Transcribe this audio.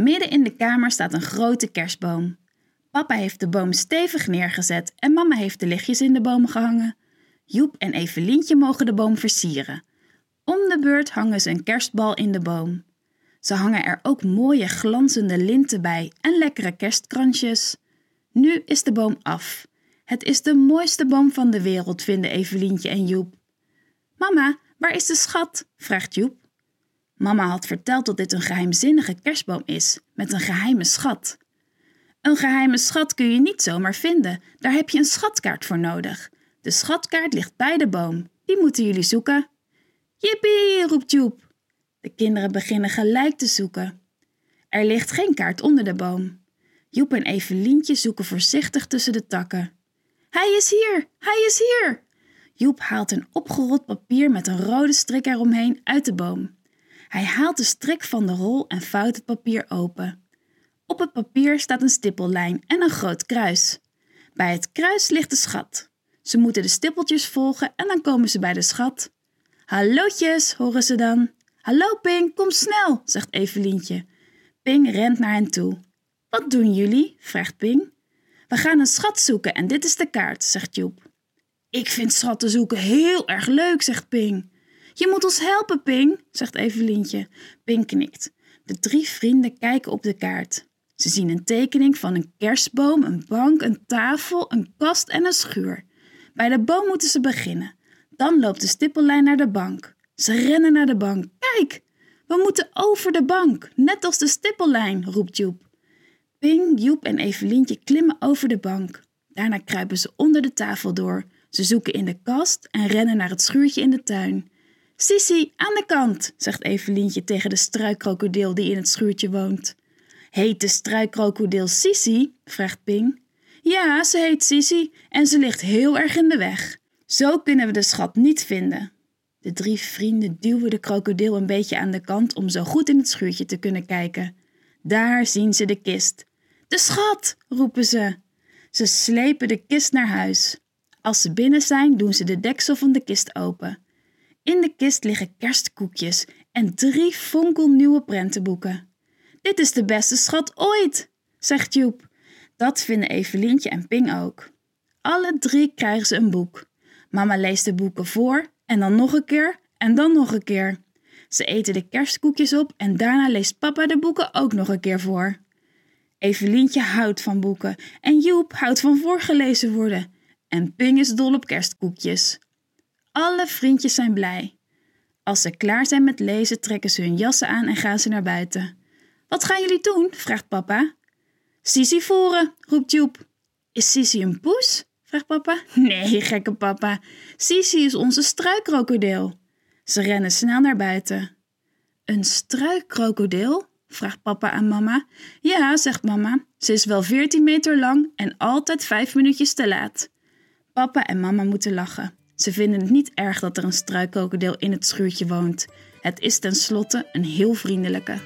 Midden in de kamer staat een grote kerstboom. Papa heeft de boom stevig neergezet en mama heeft de lichtjes in de boom gehangen. Joep en Evelientje mogen de boom versieren. Om de beurt hangen ze een kerstbal in de boom. Ze hangen er ook mooie glanzende linten bij en lekkere kerstkransjes. Nu is de boom af. Het is de mooiste boom van de wereld, vinden Evelientje en Joep. Mama, waar is de schat? vraagt Joep. Mama had verteld dat dit een geheimzinnige kerstboom is, met een geheime schat. Een geheime schat kun je niet zomaar vinden, daar heb je een schatkaart voor nodig. De schatkaart ligt bij de boom, die moeten jullie zoeken. Jippie, roept Joep. De kinderen beginnen gelijk te zoeken. Er ligt geen kaart onder de boom. Joep en Evelientje zoeken voorzichtig tussen de takken. Hij is hier! Hij is hier! Joep haalt een opgerold papier met een rode strik eromheen uit de boom. Hij haalt de strik van de rol en vouwt het papier open. Op het papier staat een stippellijn en een groot kruis. Bij het kruis ligt de schat. Ze moeten de stippeltjes volgen en dan komen ze bij de schat. Hallootjes, horen ze dan. Hallo Ping, kom snel, zegt Evelientje. Ping rent naar hen toe. Wat doen jullie? vraagt Ping. We gaan een schat zoeken en dit is de kaart, zegt Joep. Ik vind schatten zoeken heel erg leuk, zegt Ping. Je moet ons helpen, Ping, zegt Evelientje. Ping knikt. De drie vrienden kijken op de kaart. Ze zien een tekening van een kerstboom, een bank, een tafel, een kast en een schuur. Bij de boom moeten ze beginnen. Dan loopt de stippellijn naar de bank. Ze rennen naar de bank. Kijk, we moeten over de bank, net als de stippellijn, roept Joep. Ping, Joep en Evelientje klimmen over de bank. Daarna kruipen ze onder de tafel door. Ze zoeken in de kast en rennen naar het schuurtje in de tuin. Sissi, aan de kant, zegt Evelientje tegen de struikkrokodil die in het schuurtje woont. Heet de struikkrokodil Sissi? vraagt Ping. Ja, ze heet Sissi en ze ligt heel erg in de weg. Zo kunnen we de schat niet vinden. De drie vrienden duwen de krokodil een beetje aan de kant om zo goed in het schuurtje te kunnen kijken. Daar zien ze de kist. De schat, roepen ze. Ze slepen de kist naar huis. Als ze binnen zijn, doen ze de deksel van de kist open. In de kist liggen kerstkoekjes en drie fonkelnieuwe prentenboeken. Dit is de beste schat ooit, zegt Joep. Dat vinden Evelientje en Ping ook. Alle drie krijgen ze een boek. Mama leest de boeken voor en dan nog een keer en dan nog een keer. Ze eten de kerstkoekjes op en daarna leest papa de boeken ook nog een keer voor. Evelientje houdt van boeken en Joep houdt van voorgelezen worden. En Ping is dol op kerstkoekjes. Alle vriendjes zijn blij. Als ze klaar zijn met lezen, trekken ze hun jassen aan en gaan ze naar buiten. Wat gaan jullie doen? vraagt papa. Sisi voeren, roept Joep. Is Sisi een poes? vraagt papa. Nee, gekke papa. Sisi is onze struikkrokodil. Ze rennen snel naar buiten. Een struikkrokodil? vraagt papa aan mama. Ja, zegt mama. Ze is wel veertien meter lang en altijd vijf minuutjes te laat. Papa en mama moeten lachen. Ze vinden het niet erg dat er een struikkrokodil in het schuurtje woont. Het is tenslotte een heel vriendelijke.